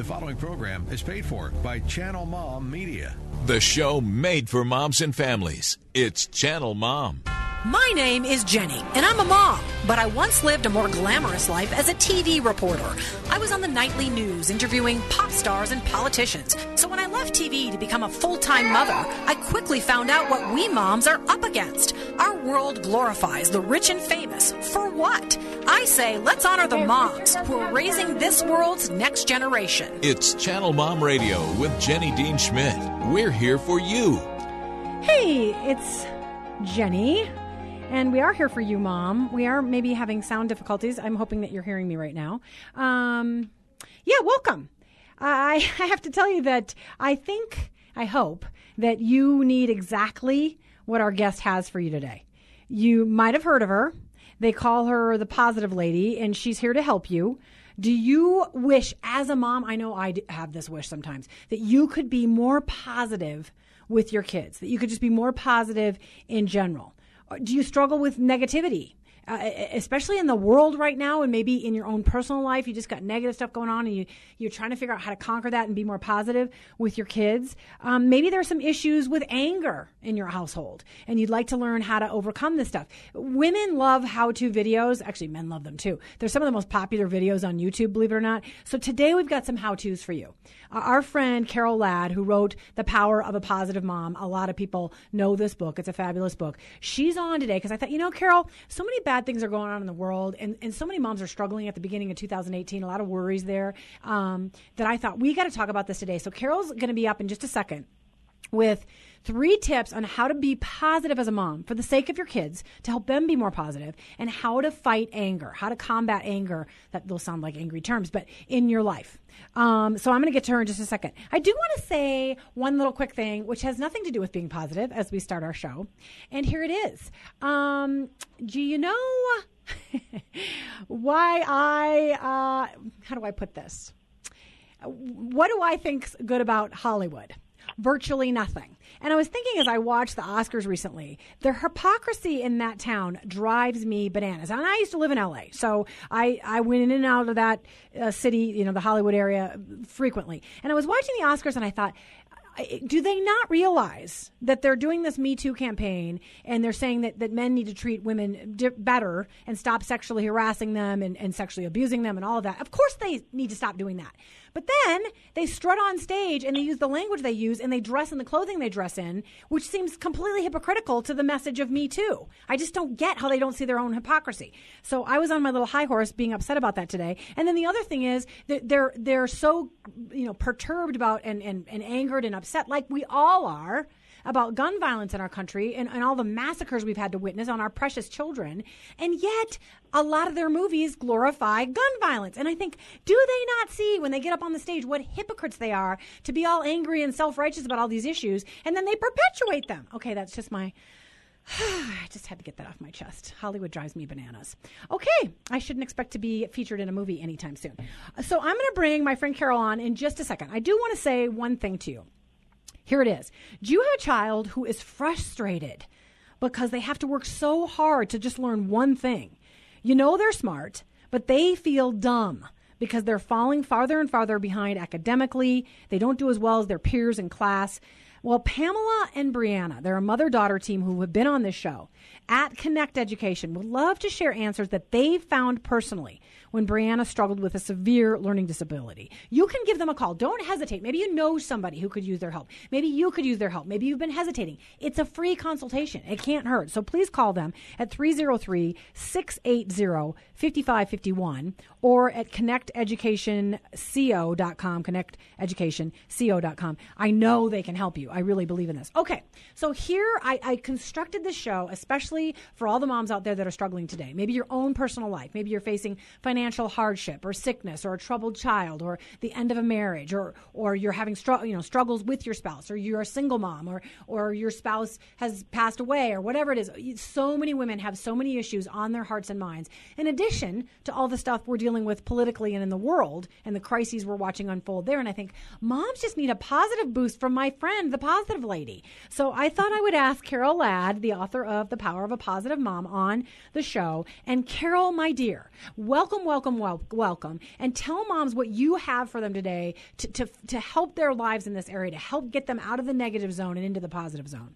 The following program is paid for by Channel Mom Media. The show made for moms and families. It's Channel Mom. My name is Jenny, and I'm a mom, but I once lived a more glamorous life as a TV reporter. I was on the nightly news interviewing pop stars and politicians. So when I left TV to become a full time mother, I quickly found out what we moms are up against. Our world glorifies the rich and famous. For what? I say let's honor the moms who are raising this world's next generation. It's Channel Mom Radio with Jenny Dean Schmidt. We're here for you. Hey, it's Jenny. And we are here for you, Mom. We are maybe having sound difficulties. I'm hoping that you're hearing me right now. Um, yeah, welcome. I, I have to tell you that I think, I hope, that you need exactly what our guest has for you today. You might have heard of her. They call her the positive lady, and she's here to help you. Do you wish, as a mom, I know I have this wish sometimes, that you could be more positive with your kids, that you could just be more positive in general? do you struggle with negativity? Especially in the world right now and maybe in your own personal life you just got negative stuff going on and you, you're trying to figure out how to conquer that and be more positive with your kids. Um, maybe there's some issues with anger in your household and you'd like to learn how to overcome this stuff. Women love how-to videos. Actually men love them too. They're some of the most popular videos on youtube believe it or not. So today we've got some how-tos for you. Our friend karol ladd who wrote the power of a positive mom. A lot of people know this book. It's a fabulous book. She's on today because i thought you know karol so many bad things are going on in the world, and, and so many moms are struggling at the beginning of 2018. A lot of worries there um, that I thought we got to talk about this today. So Karol's going to be up in just a second with three tips on how to be positive as a mom for the sake of your kids to help them be more positive and how to fight anger, how to combat anger. That will sound like angry terms, but in your life. Um, so I'm going to get to her in just a second. I do want to say one little quick thing, which has nothing to do with being positive as we start our show. And here it is. Um, do you know why I, uh, how do I put this? What do I think's good about Hollywood? Virtually nothing. And I was thinking as I watched the Oscars recently, the hypocrisy in that town drives me bananas. And I used to live in LA, so I, I went in and out of that uh, city, you know, the Hollywood area frequently. And I was watching the Oscars and I thought, do they not realize that they're doing this Me Too campaign and they're saying that, that men need to treat women di- better and stop sexually harassing them and, and sexually abusing them and all of that? Of course, they need to stop doing that. But then they strut on stage and they use the language they use and they dress in the clothing they dress in, which seems completely hypocritical to the message of Me Too. I just don't get how they don't see their own hypocrisy. So I was on my little high horse being upset about that today. And then the other thing is that they're they're so you know perturbed about and, and, and angered and upset like we all are about gun violence in our country and, and all the massacres we've had to witness on our precious children. And yet, a lot of their movies glorify gun violence. And I think, do they not see when they get up on the stage what hypocrites they are to be all angry and self righteous about all these issues and then they perpetuate them? Okay, that's just my. I just had to get that off my chest. Hollywood drives me bananas. Okay, I shouldn't expect to be featured in a movie anytime soon. So I'm going to bring my friend Carol on in just a second. I do want to say one thing to you. Here it is. Do you have a child who is frustrated because they have to work so hard to just learn one thing? You know they're smart, but they feel dumb because they're falling farther and farther behind academically. They don't do as well as their peers in class. Well, Pamela and Brianna, they're a mother daughter team who have been on this show at Connect Education, would love to share answers that they found personally when Brianna struggled with a severe learning disability. You can give them a call. Don't hesitate. Maybe you know somebody who could use their help. Maybe you could use their help. Maybe you've been hesitating. It's a free consultation. It can't hurt. So please call them at 303 680 5551 or at connecteducationco.com, connecteducationco.com. I know they can help you. I really believe in this. Okay, so here I, I constructed this show especially for all the moms out there that are struggling today. Maybe your own personal life. Maybe you're facing financial hardship or sickness or a troubled child or the end of a marriage or, or you're having str- you know, struggles with your spouse or you're a single mom or, or your spouse has passed away or whatever it is. So many women have so many issues on their hearts and minds. In addition to all the stuff we're dealing with politically and in the world and the crises we're watching unfold there. And I think moms just need a positive boost from my friend, the positive lady. So I thought I would ask Karol Ladd, the author of The Power of a Positive Mom, on the show. And Karol, my dear, welcome, welcome, wel- welcome, and tell moms what you have for them today to, to, to help their lives in this area, to help get them out of the negative zone and into the positive zone.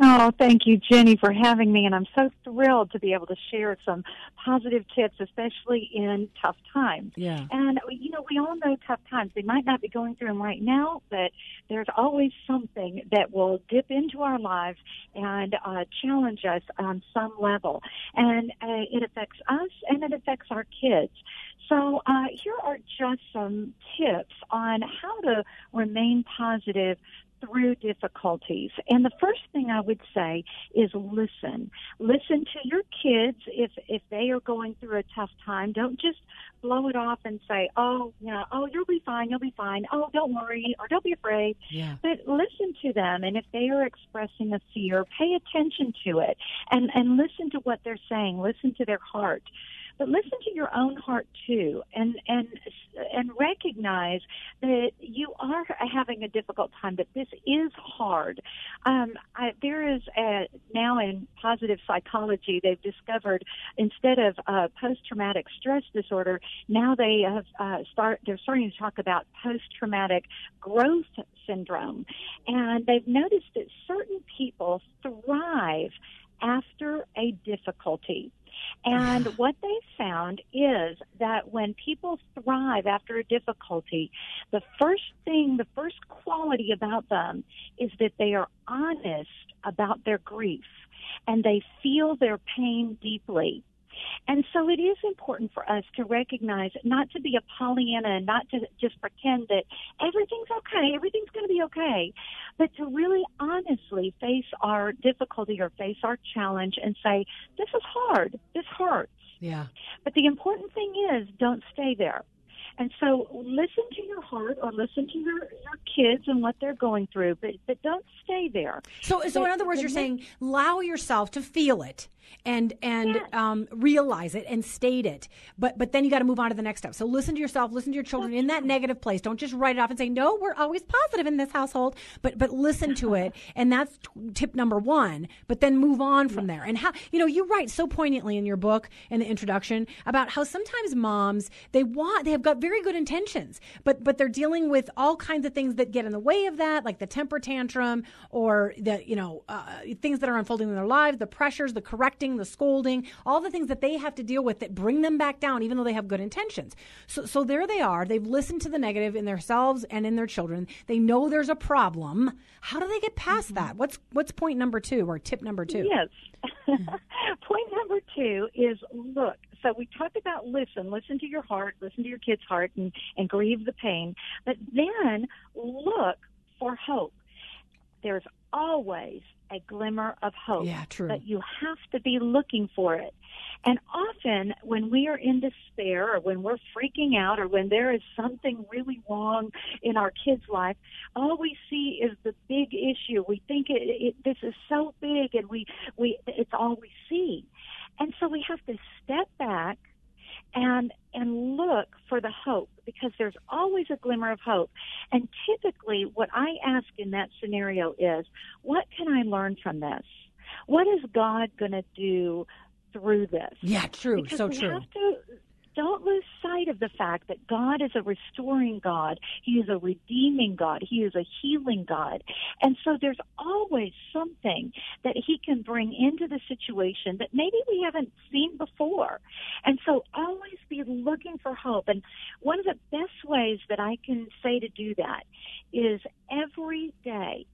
Oh, thank you, Jenny, for having me. And I'm so thrilled to be able to share some positive tips, especially in tough times. Yeah. And, you know, we all know tough times. They might not be going through them right now, but there's always something that will dip into our lives and uh, challenge us on some level. And uh, it affects us and it affects our kids. So uh, here are just some tips on how to remain positive through difficulties. And the first thing I would say is listen. Listen to your kids if if they are going through a tough time. Don't just blow it off and say, "Oh, you know, oh, you'll be fine, you'll be fine. Oh, don't worry or don't be afraid." Yeah. But listen to them and if they are expressing a fear, pay attention to it and and listen to what they're saying. Listen to their heart but listen to your own heart too and and and recognize that you are having a difficult time that this is hard. Um, I, there is a, now in positive psychology they've discovered instead of uh, post-traumatic stress disorder now they have uh, start they're starting to talk about post-traumatic growth syndrome. And they've noticed that certain people thrive after a difficulty and what they found is that when people thrive after a difficulty, the first thing, the first quality about them is that they are honest about their grief and they feel their pain deeply. And so it is important for us to recognize, not to be a Pollyanna and not to just pretend that everything's okay, everything's going to be okay, but to really honestly face our difficulty or face our challenge and say, this is hard, this hurts. Yeah. But the important thing is, don't stay there. And so listen to your heart or listen to your, your kids and what they're going through, but, but don't stay there. So, so in other words, you're saying allow yourself to feel it and and Yes. um, realize it and state it. But but then you got to move on to the next step. So listen to yourself, listen to your children in that negative place. Don't just write it off and say no. We're always positive in this household. But but listen to it, and that's t- tip number one. But then move on from there. And how you know you write so poignantly in your book in the introduction about how sometimes moms they want they have got very good intentions, but but they're dealing with all kinds of things that get in the way of that, like the temper tantrum or the you know uh, things that are unfolding in their lives, the pressures, the correcting, the scolding, all the things that they have to deal with that bring them back down, even though they have good intentions. So so there they are. They've listened to the negative in themselves and in their children. They know there's a problem. How do they get past mm-hmm. that? What's what's point number two or tip number two? Yes. Mm-hmm. Point number two is look. So we talked about listen, listen to your heart, listen to your kid's heart, and, and grieve the pain. But then look for hope. There's always a glimmer of hope. Yeah, true. But you have to be looking for it. And often when we are in despair or when we're freaking out or when there is something really wrong in our kid's life, all we see is the big issue. We think it, it, this is so big and we, we, it's all we see. And so we have to step back and and look for the hope because there's always a glimmer of hope. And typically what I ask in that scenario is, what can I learn from this? What is God going to do through this? Yeah, true. Because so we true. have to don't lose sight of the fact that God is a restoring God. He is a redeeming God. He is a healing God. And so there's always something that He can bring into the situation that maybe we haven't seen before. And so always be looking for hope. And one of the best ways that I can say to do that is every day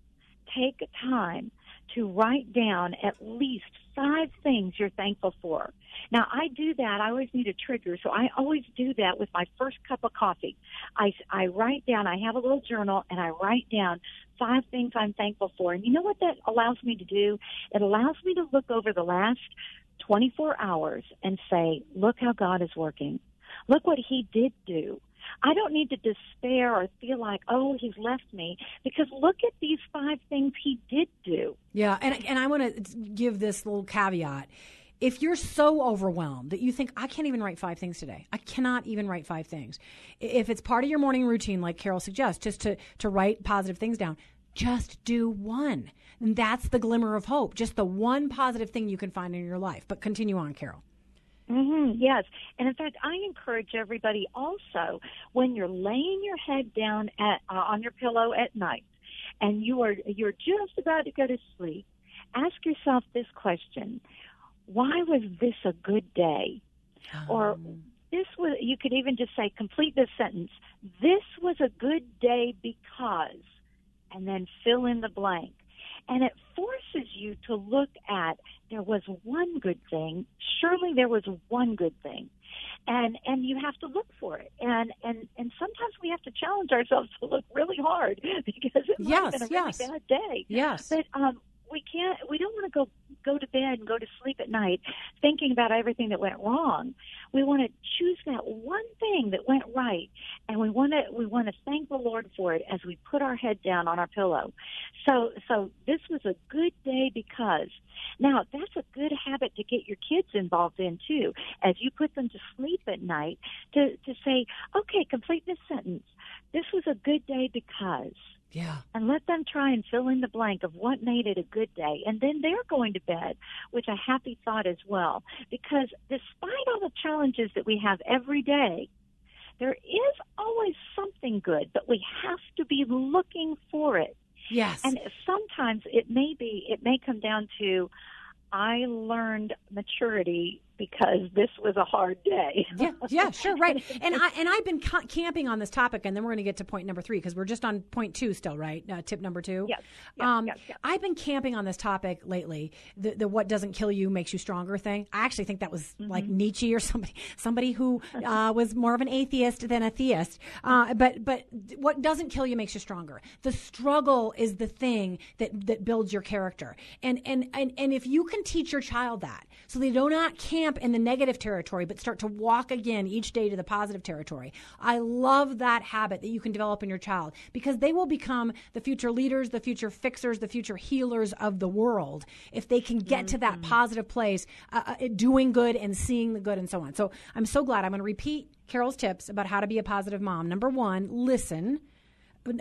take time to write down at least five things you're thankful for. Now, I do that. I always need a trigger, so I always do that with my first cup of coffee. I, I write down, I have a little journal, and I write down five things I'm thankful for. And you know what that allows me to do? It allows me to look over the last 24 hours and say, look how God is working. Look what He did do. I don't need to despair or feel like, oh, he's left me, because look at these five things he did do. Yeah, and and I want to give this little caveat. If you're so overwhelmed that you think I can't even write five things today, I cannot even write five things. If it's part of your morning routine, like Karol suggests, just to to write positive things down, just do one, and that's the glimmer of hope. Just the one positive thing you can find in your life. But continue on, Karol. Hmm yes, and in fact, I encourage everybody also when you're laying your head down at uh, on your pillow at night, and you are you're just about to go to sleep. Ask yourself this question: Why was this a good day? Or this was. You could even just say, complete this sentence: This was a good day because, and then fill in the blank. And it forces you to look at there was one good thing. Surely there was one good thing. And and you have to look for it. And and and sometimes we have to challenge ourselves to look really hard because it might Yes, have been a really bad day. Yes. But um we can't we don't want to go go to bed and go to sleep at night thinking about everything that went wrong. We want to choose that one thing that went right and we want to we want to thank the Lord for it as we put our head down on our pillow. So so this was a good day because now that's a good habit to get your kids involved in too. As you put them to sleep at night to to say, "Okay, complete this sentence. This was a good day because." Yeah. and let them try and fill in the blank of what made it a good day. And then they're going to bed with a happy thought as well. Because despite all the challenges that we have every day, there is always something good, but we have to be looking for it. Yes. And sometimes it may be, it may come down to, I learned maturity because this was a hard day. yeah, yeah, sure, right. And I and I've been ca- camping on this topic, and then we're going to get to point number three because we're just on point two still, right? Uh, tip number two. Yes, yes, um, yes, yes. I've been camping on this topic lately. The the what doesn't kill you makes you stronger thing. I actually think that was Mm-hmm. like Nietzsche or somebody somebody who uh, was more of an atheist than a theist. Uh, but but what doesn't kill you makes you stronger. The struggle is the thing that that builds your character. And and and and if you can teach your child that, so they do not camp in the negative territory, but start to walk again each day to the positive territory. I love that habit that you can develop in your child because they will become the future leaders, the future fixers, the future healers of the world if they can get to that positive place, uh, uh, doing good and seeing the good and so on. So I'm so glad. I'm going to repeat Karol's tips about how to be a positive mom. Number one, listen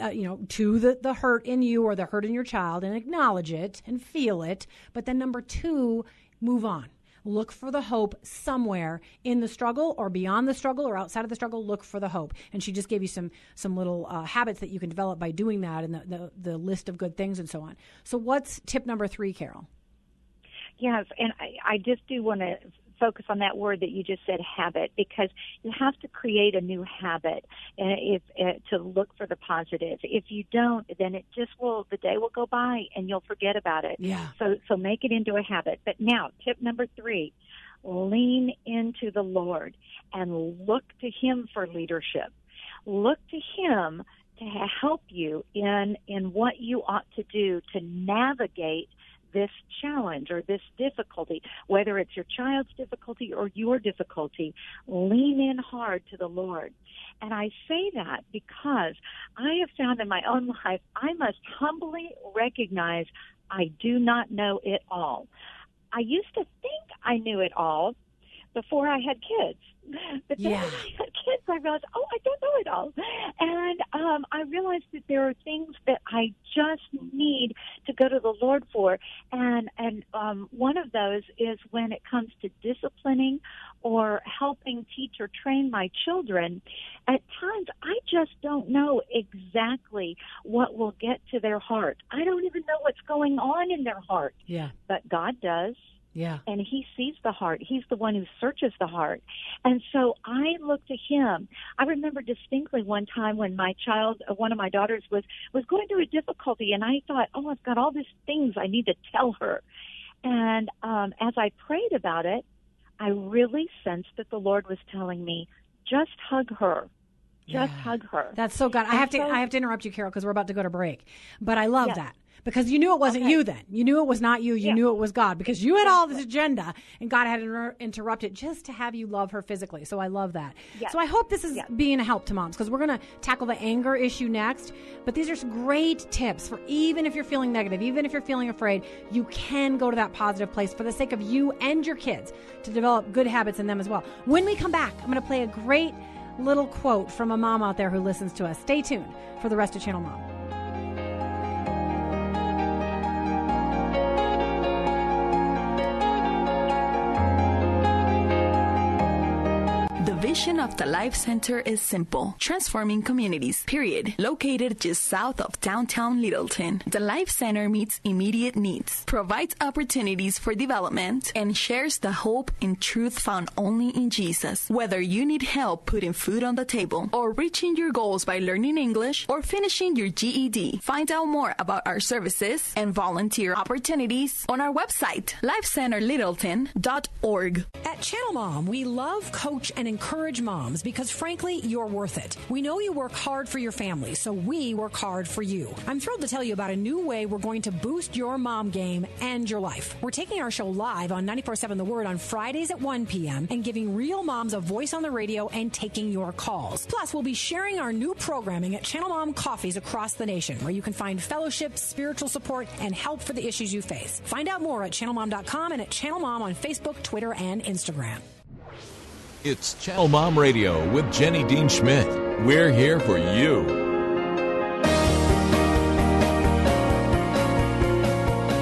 uh, you know, to the, the hurt in you or the hurt in your child and acknowledge it and feel it. But then number two, move on. Look for the hope somewhere in the struggle or beyond the struggle or outside of the struggle. Look for the hope. And she just gave you some some little uh, habits that you can develop by doing that and the, the, the list of good things and so on. So what's tip number three, Karol? Yes, and I, I just do want to focus on that word that you just said, habit, because you have to create a new habit if uh, to look for the positive. If you don't, then it just will. The day will go by, and you'll forget about it. Yeah. So, so make it into a habit. But now, tip number three: lean into the Lord and look to Him for leadership. Look to Him to help you in in what you ought to do to navigate this challenge or this difficulty, whether it's your child's difficulty or your difficulty, lean in hard to the Lord. And I say that because I have found in my own life, I must humbly recognize I do not know it all. I used to think I knew it all before I had kids. But then Yeah. I had kids, I realized, oh, I don't know it all. And um, I realized that there are things that I just need to go to the Lord for. And, and um, one of those is when it comes to disciplining or helping teach or train my children. At times, I just don't know exactly what will get to their heart. I don't even know what's going on in their heart, Yeah. but God does Yeah. and he sees the heart. He's the one who searches the heart. And so I look to him. I remember distinctly one time when my child, uh, one of my daughters was was going through a difficulty and I thought, "Oh, I've got all these things I need to tell her." And um as I prayed about it, I really sensed that the Lord was telling me, "Just hug her. Just Yeah. hug her." That's so good. I have to I have to interrupt you, Karol, because we're about to go to break. But I love that because you knew it wasn't Okay. you then. You knew it was not you. You Yeah. knew it was God because you had all this agenda and God had inter- interrupted just to have you love her physically. So I love that. Yes. So I hope this is Yes. being a help to moms because we're going to tackle the anger issue next. But these are some great tips for even if you're feeling negative, even if you're feeling afraid, you can go to that positive place for the sake of you and your kids to develop good habits in them as well. When we come back, I'm going to play a great little quote from a mom out there who listens to us. Stay tuned for the rest of Channel Mom. Mission of the Life Center is simple transforming communities, period. Located just south of downtown Littleton, the Life Center meets immediate needs, provides opportunities for development, and shares the hope and truth found only in Jesus. Whether you need help putting food on the table, or reaching your goals by learning English, or finishing your GED, find out more about our services and volunteer opportunities on our website, lifecenterlittleton.org. At Channel Mom, we love, coach, and encourage moms because frankly, you're worth it. We know you work hard for your family, so we work hard for you. I'm thrilled to tell you about a new way we're going to boost your mom game and your life. We're taking our show live on 94.7 The Word on Fridays at 1 p.m. and giving real moms a voice on the radio and taking your calls. Plus, we'll be sharing our new programming at Channel Mom Coffees across the nation, where you can find fellowship, spiritual support, and help for the issues you face. Find out more at channelmom.com and at Channel Mom on Facebook, Twitter, and Instagram. It's Channel Mom Radio with Jenny Dean Schmidt. We're here for you.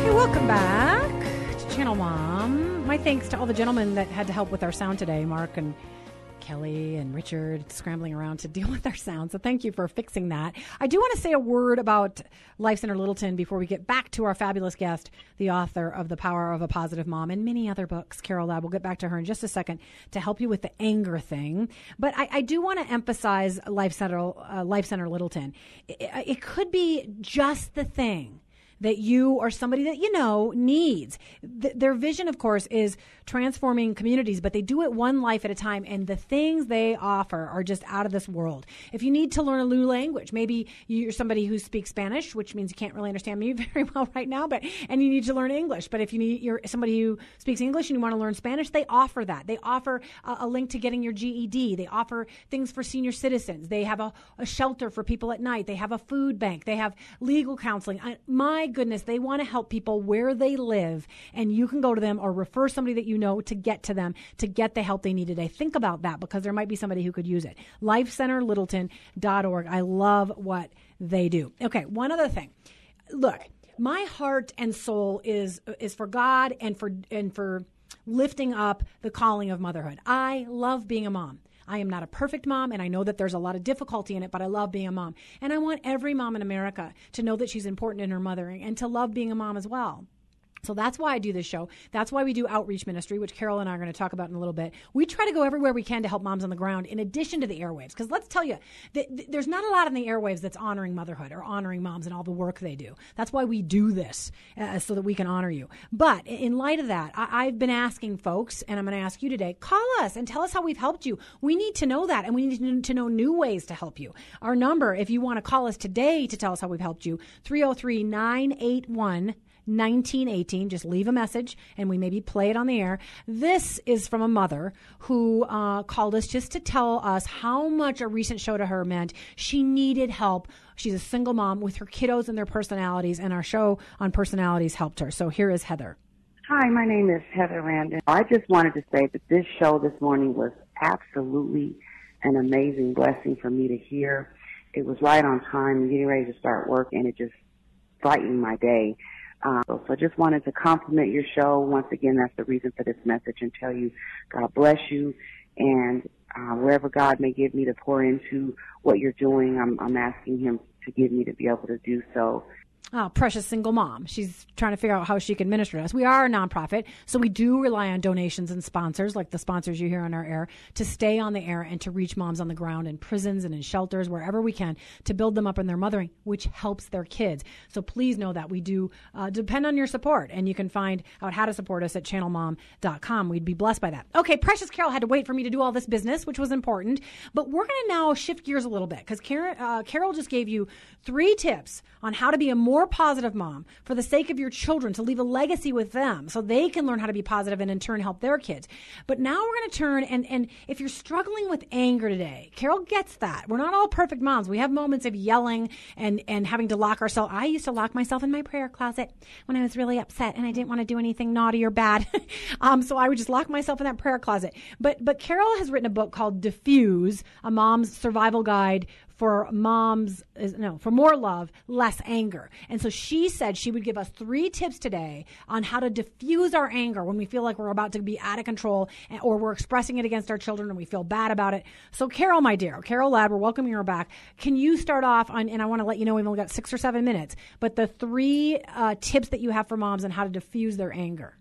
Hey, welcome back to Channel Mom. My thanks to all the gentlemen that had to help with our sound today, Mark and Kelly and Richard scrambling around to deal with our sound. So thank you for fixing that. I do want to say a word about Life Center Littleton before we get back to our fabulous guest, the author of The Power of a Positive Mom and many other books, Karol Ladd. We'll get back to her in just a second to help you with the anger thing. But I, I do want to emphasize Life Center, uh, Life Center Littleton. It, it could be just the thing that you or somebody that you know needs. Th- their vision, of course, is transforming communities, but they do it one life at a time. And the things they offer are just out of this world. If you need to learn a new language, maybe you're somebody who speaks Spanish, which means you can't really understand me very well right now, but and you need to learn English. But if you need you're somebody who speaks English and you want to learn Spanish, they offer that. They offer a, a link to getting your GED. They offer things for senior citizens. They have a, a shelter for people at night. They have a food bank. They have legal counseling. I, my goodness, they want to help people where they live, and you can go to them or refer somebody that you know to get to them to get the help they need today. Think about that because there might be somebody who could use it. LifeCenterLittleton.org. I love what they do. Okay, one other thing. Look, my heart and soul is is for God and for and for lifting up the calling of motherhood. I love being a mom. I am not a perfect mom, and I know that there's a lot of difficulty in it, but I love being a mom. And I want every mom in America to know that she's important in her mothering and to love being a mom as well. So that's why I do this show. That's why we do outreach ministry, which Karol and I are going to talk about in a little bit. We try to go everywhere we can to help moms on the ground, in addition to the airwaves. Because let's tell you, th- th- there's not a lot in the airwaves that's honoring motherhood or honoring moms and all the work they do. That's why we do this, uh, so that we can honor you. But in light of that, I- I've been asking folks, and I'm going to ask you today, call us and tell us how we've helped you. We need to know that, and we need to know new ways to help you. Our number, if you want to call us today to tell us how we've helped you, 303 981 1918. Just leave a message and we maybe play it on the air. This is from a mother who uh, called us just to tell us how much a recent show to her meant. She needed help. She's a single mom with her kiddos and their personalities, and our show on personalities helped her. So here is Heather. Hi, my name is Heather Randon. I just wanted to say that this show this morning was absolutely an amazing blessing for me to hear. It was right on time, getting ready to start work, and it just brightened my day. Uh, so I just wanted to compliment your show. Once again, that's the reason for this message and tell you God bless you. And uh, wherever God may give me to pour into what you're doing, I'm, I'm asking Him to give me to be able to do so. Oh, precious single mom. She's trying to figure out how she can minister to us. We are a nonprofit, so we do rely on donations and sponsors, like the sponsors you hear on our air, to stay on the air and to reach moms on the ground in prisons and in shelters, wherever we can, to build them up in their mothering, which helps their kids. So please know that we do uh, depend on your support, and you can find out how to support us at channelmom.com. We'd be blessed by that. Okay, Precious Karol had to wait for me to do all this business, which was important, but we're going to now shift gears a little bit because uh, Karol just gave you three tips on how to be a more positive mom for the sake of your children, to leave a legacy with them so they can learn how to be positive and in turn help their kids. But now we're going to turn and, and if you're struggling with anger today, Karol gets that. We're not all perfect moms. We have moments of yelling and, and having to lock ourselves. I used to lock myself in my prayer closet when I was really upset and I didn't want to do anything naughty or bad. um, so I would just lock myself in that prayer closet. But, but Karol has written a book called Defuse, a mom's survival guide for moms, no, for more love, less anger. And so she said she would give us three tips today on how to diffuse our anger when we feel like we're about to be out of control or we're expressing it against our children and we feel bad about it. So, Karol, my dear, Karol Ladd, we're welcoming her back. Can you start off on, and I want to let you know we've only got six or seven minutes, but the three uh, tips that you have for moms on how to diffuse their anger?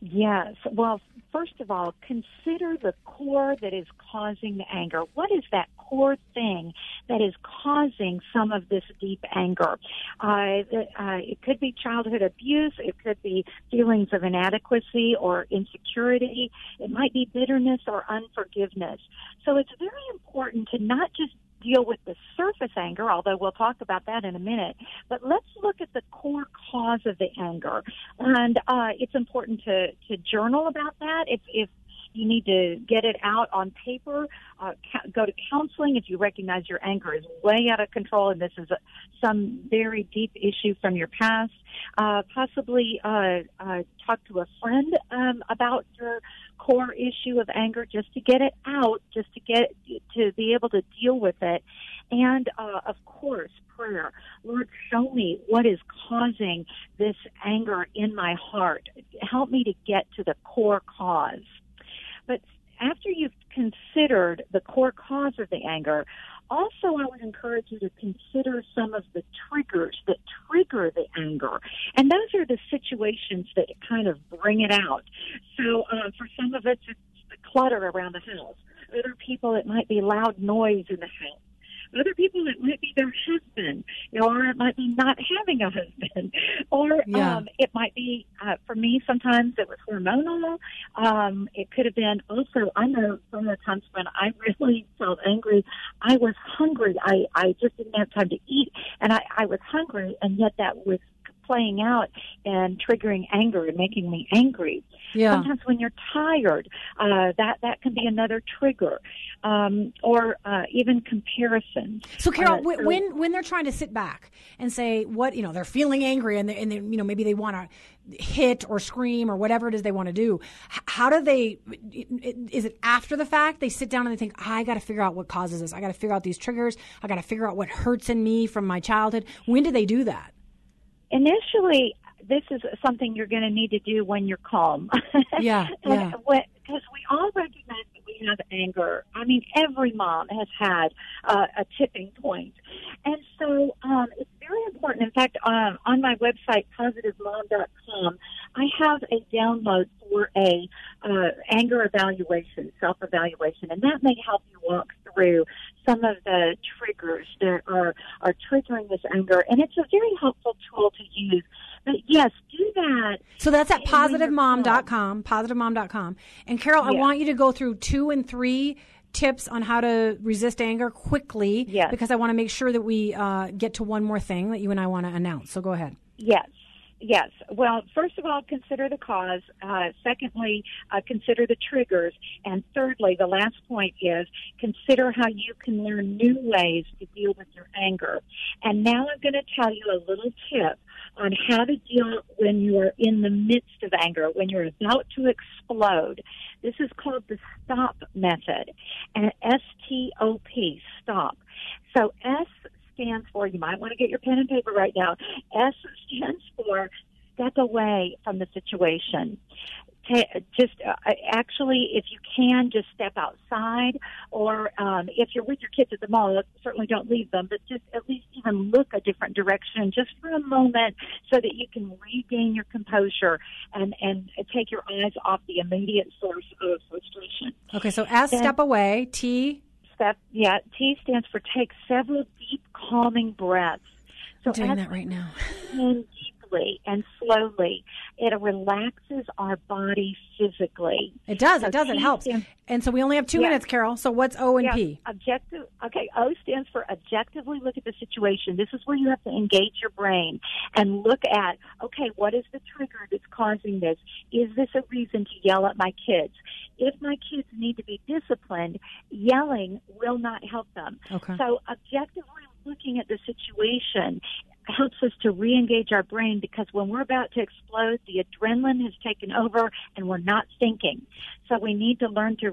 Yes. Well, first of all, consider the core that is causing the anger. What is that core thing that is causing some of this deep anger? Uh, uh, it could be childhood abuse. It could be feelings of inadequacy or insecurity. It might be bitterness or unforgiveness. So it's very important to not just deal with the surface anger, although we'll talk about that in a minute. But let's look at the core cause of the anger, and uh, it's important to to journal about that. If if you need to get it out on paper. Uh, ca- go to counseling if you recognize your anger is way out of control and this is a, some very deep issue from your past. Uh, possibly uh, uh, talk to a friend um, about your core issue of anger just to get it out, just to get to be able to deal with it. And uh, of course, prayer. Lord, show me what is causing this anger in my heart. Help me to get to the core cause. But after you've considered the core cause of the anger, also I would encourage you to consider some of the triggers that trigger the anger. And those are the situations that kind of bring it out. So uh, for some of us, it's the clutter around the house. Other people, it might be loud noise in the house. Other people, it might be their husband, or it might be not having a husband, or Yeah. um, it might be uh, for me. Sometimes it was hormonal. Um, it could have been also. I know some of the times when I really felt angry, I was hungry. I I just didn't have time to eat, and I I was hungry, and yet that was playing out and triggering anger and making me angry. Yeah. Sometimes when you're tired, uh, that that can be another trigger, um, or uh, even comparisons. So, Karol, Uh, so- when when they're trying to sit back and say what you know, they're feeling angry and they, and they, you know maybe they want to hit or scream or whatever it is they want to do. How do they? Is it after the fact they sit down and they think, I got to figure out what causes this. I got to figure out these triggers. I got to figure out what hurts in me from my childhood. When do they do that? Initially this is something you're going to need to do when you're calm. Yeah, yeah. Because we all recognize that we have anger. I mean, every mom has had uh, a tipping point, and so um, it's very important. In fact, um, on my website positivemom.com, I have a download for a uh, anger evaluation, self evaluation, and that may help you walk through some of the triggers that are are triggering this anger, and it's a very helpful tool to use. But yes, do that. So that's at positivemom.com, positivemom.com. And Karol, I want you to go through two and three tips on how to resist anger quickly Yes. because I want to make sure that we uh, get to one more thing that you and I want to announce. So go ahead. Yes. Yes. Well, first of all, consider the cause. Uh, secondly, uh, consider the triggers. And thirdly, the last point is consider how you can learn new ways to deal with your anger. And now I'm going to tell you a little tip on how to deal when you are in the midst of anger, when you're about to explode. This is called the STOP method. And S-T-O-P, stop. So S stands for, you might want to get your pen and paper right now. S stands for step away from the situation. Just uh, actually, if you can, just step outside, or um, if you're with your kids at the mall, certainly don't leave them, but just at least even look a different direction just for a moment, so that you can regain your composure and and take your eyes off the immediate source of frustration. Okay, so S, Then- step away. T, Step, yeah, T stands for take several deep, calming breaths. So I'm doing as that right now. deeply and slowly, it relaxes our body physically. It does. So It does. It helps. stands- And so we only have two Yeah. minutes, Karol. So what's O and Yeah, P? Objective. Okay, O stands for objectively look at the situation. This is where you have to engage your brain and look at, okay, what is the trigger that's causing this? Is this a reason to yell at my kids? If my kids need to be disciplined, yelling will not help them. Okay. So objectively looking at the situation helps us to re-engage our brain because when we're about to explode, the adrenaline has taken over and we're not thinking. So we need to learn to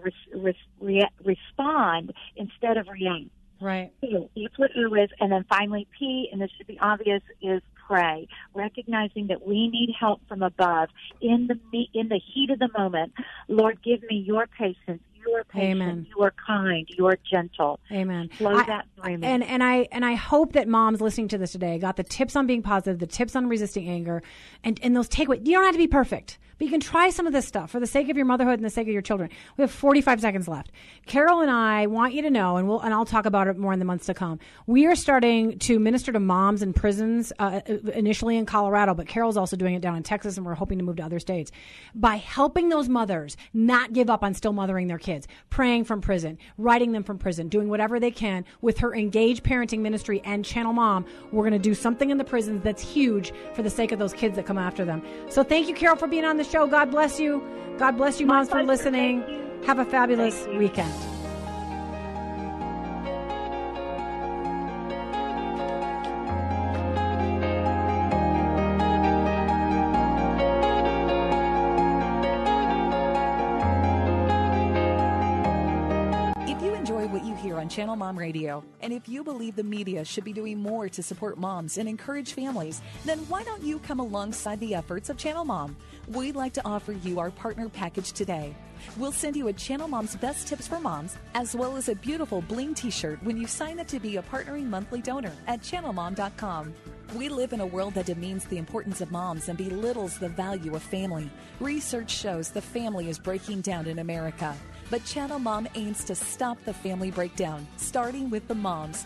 rea- respond instead of react. Right. O. That's what O is. And then finally, P, and this should be obvious, is pray. Recognizing that we need help from above in the me- in the heat of the moment. Lord, give me your patience. You are patient. Amen. You are kind. You are gentle. Amen. I- that. And and I and I hope that moms listening to this today got the tips on being positive, the tips on resisting anger, and and those takeaways. You don't have to be perfect, but you can try some of this stuff for the sake of your motherhood and the sake of your children. We have 45 seconds left. Karol and I want you to know, and we'll and I'll talk about it more in the months to come. We are starting to minister to moms in prisons uh, initially in Colorado, but Karol's also doing it down in Texas, and we're hoping to move to other states by helping those mothers not give up on still mothering their kids, praying from prison, writing them from prison, doing whatever they can with her engaged parenting ministry and Channel Mom. We're going to do something in the prisons that's huge for the sake of those kids that come after them. So thank you, Carol, for being on the show. God bless you. God bless you, My moms, for listening. Have a fabulous weekend. If you enjoy what you hear on Channel Mom Radio, and if you believe the media should be doing more to support moms and encourage families, then why don't you come alongside the efforts of Channel Mom? We'd like to offer you our partner package today. We'll send you a Channel Mom's Best Tips for Moms, as well as a beautiful bling t shirt when you sign up to be a partnering monthly donor at channelmom.com. We live in a world that demeans the importance of moms and belittles the value of family. Research shows the family is breaking down in America. But Channel Mom aims to stop the family breakdown, starting with the moms.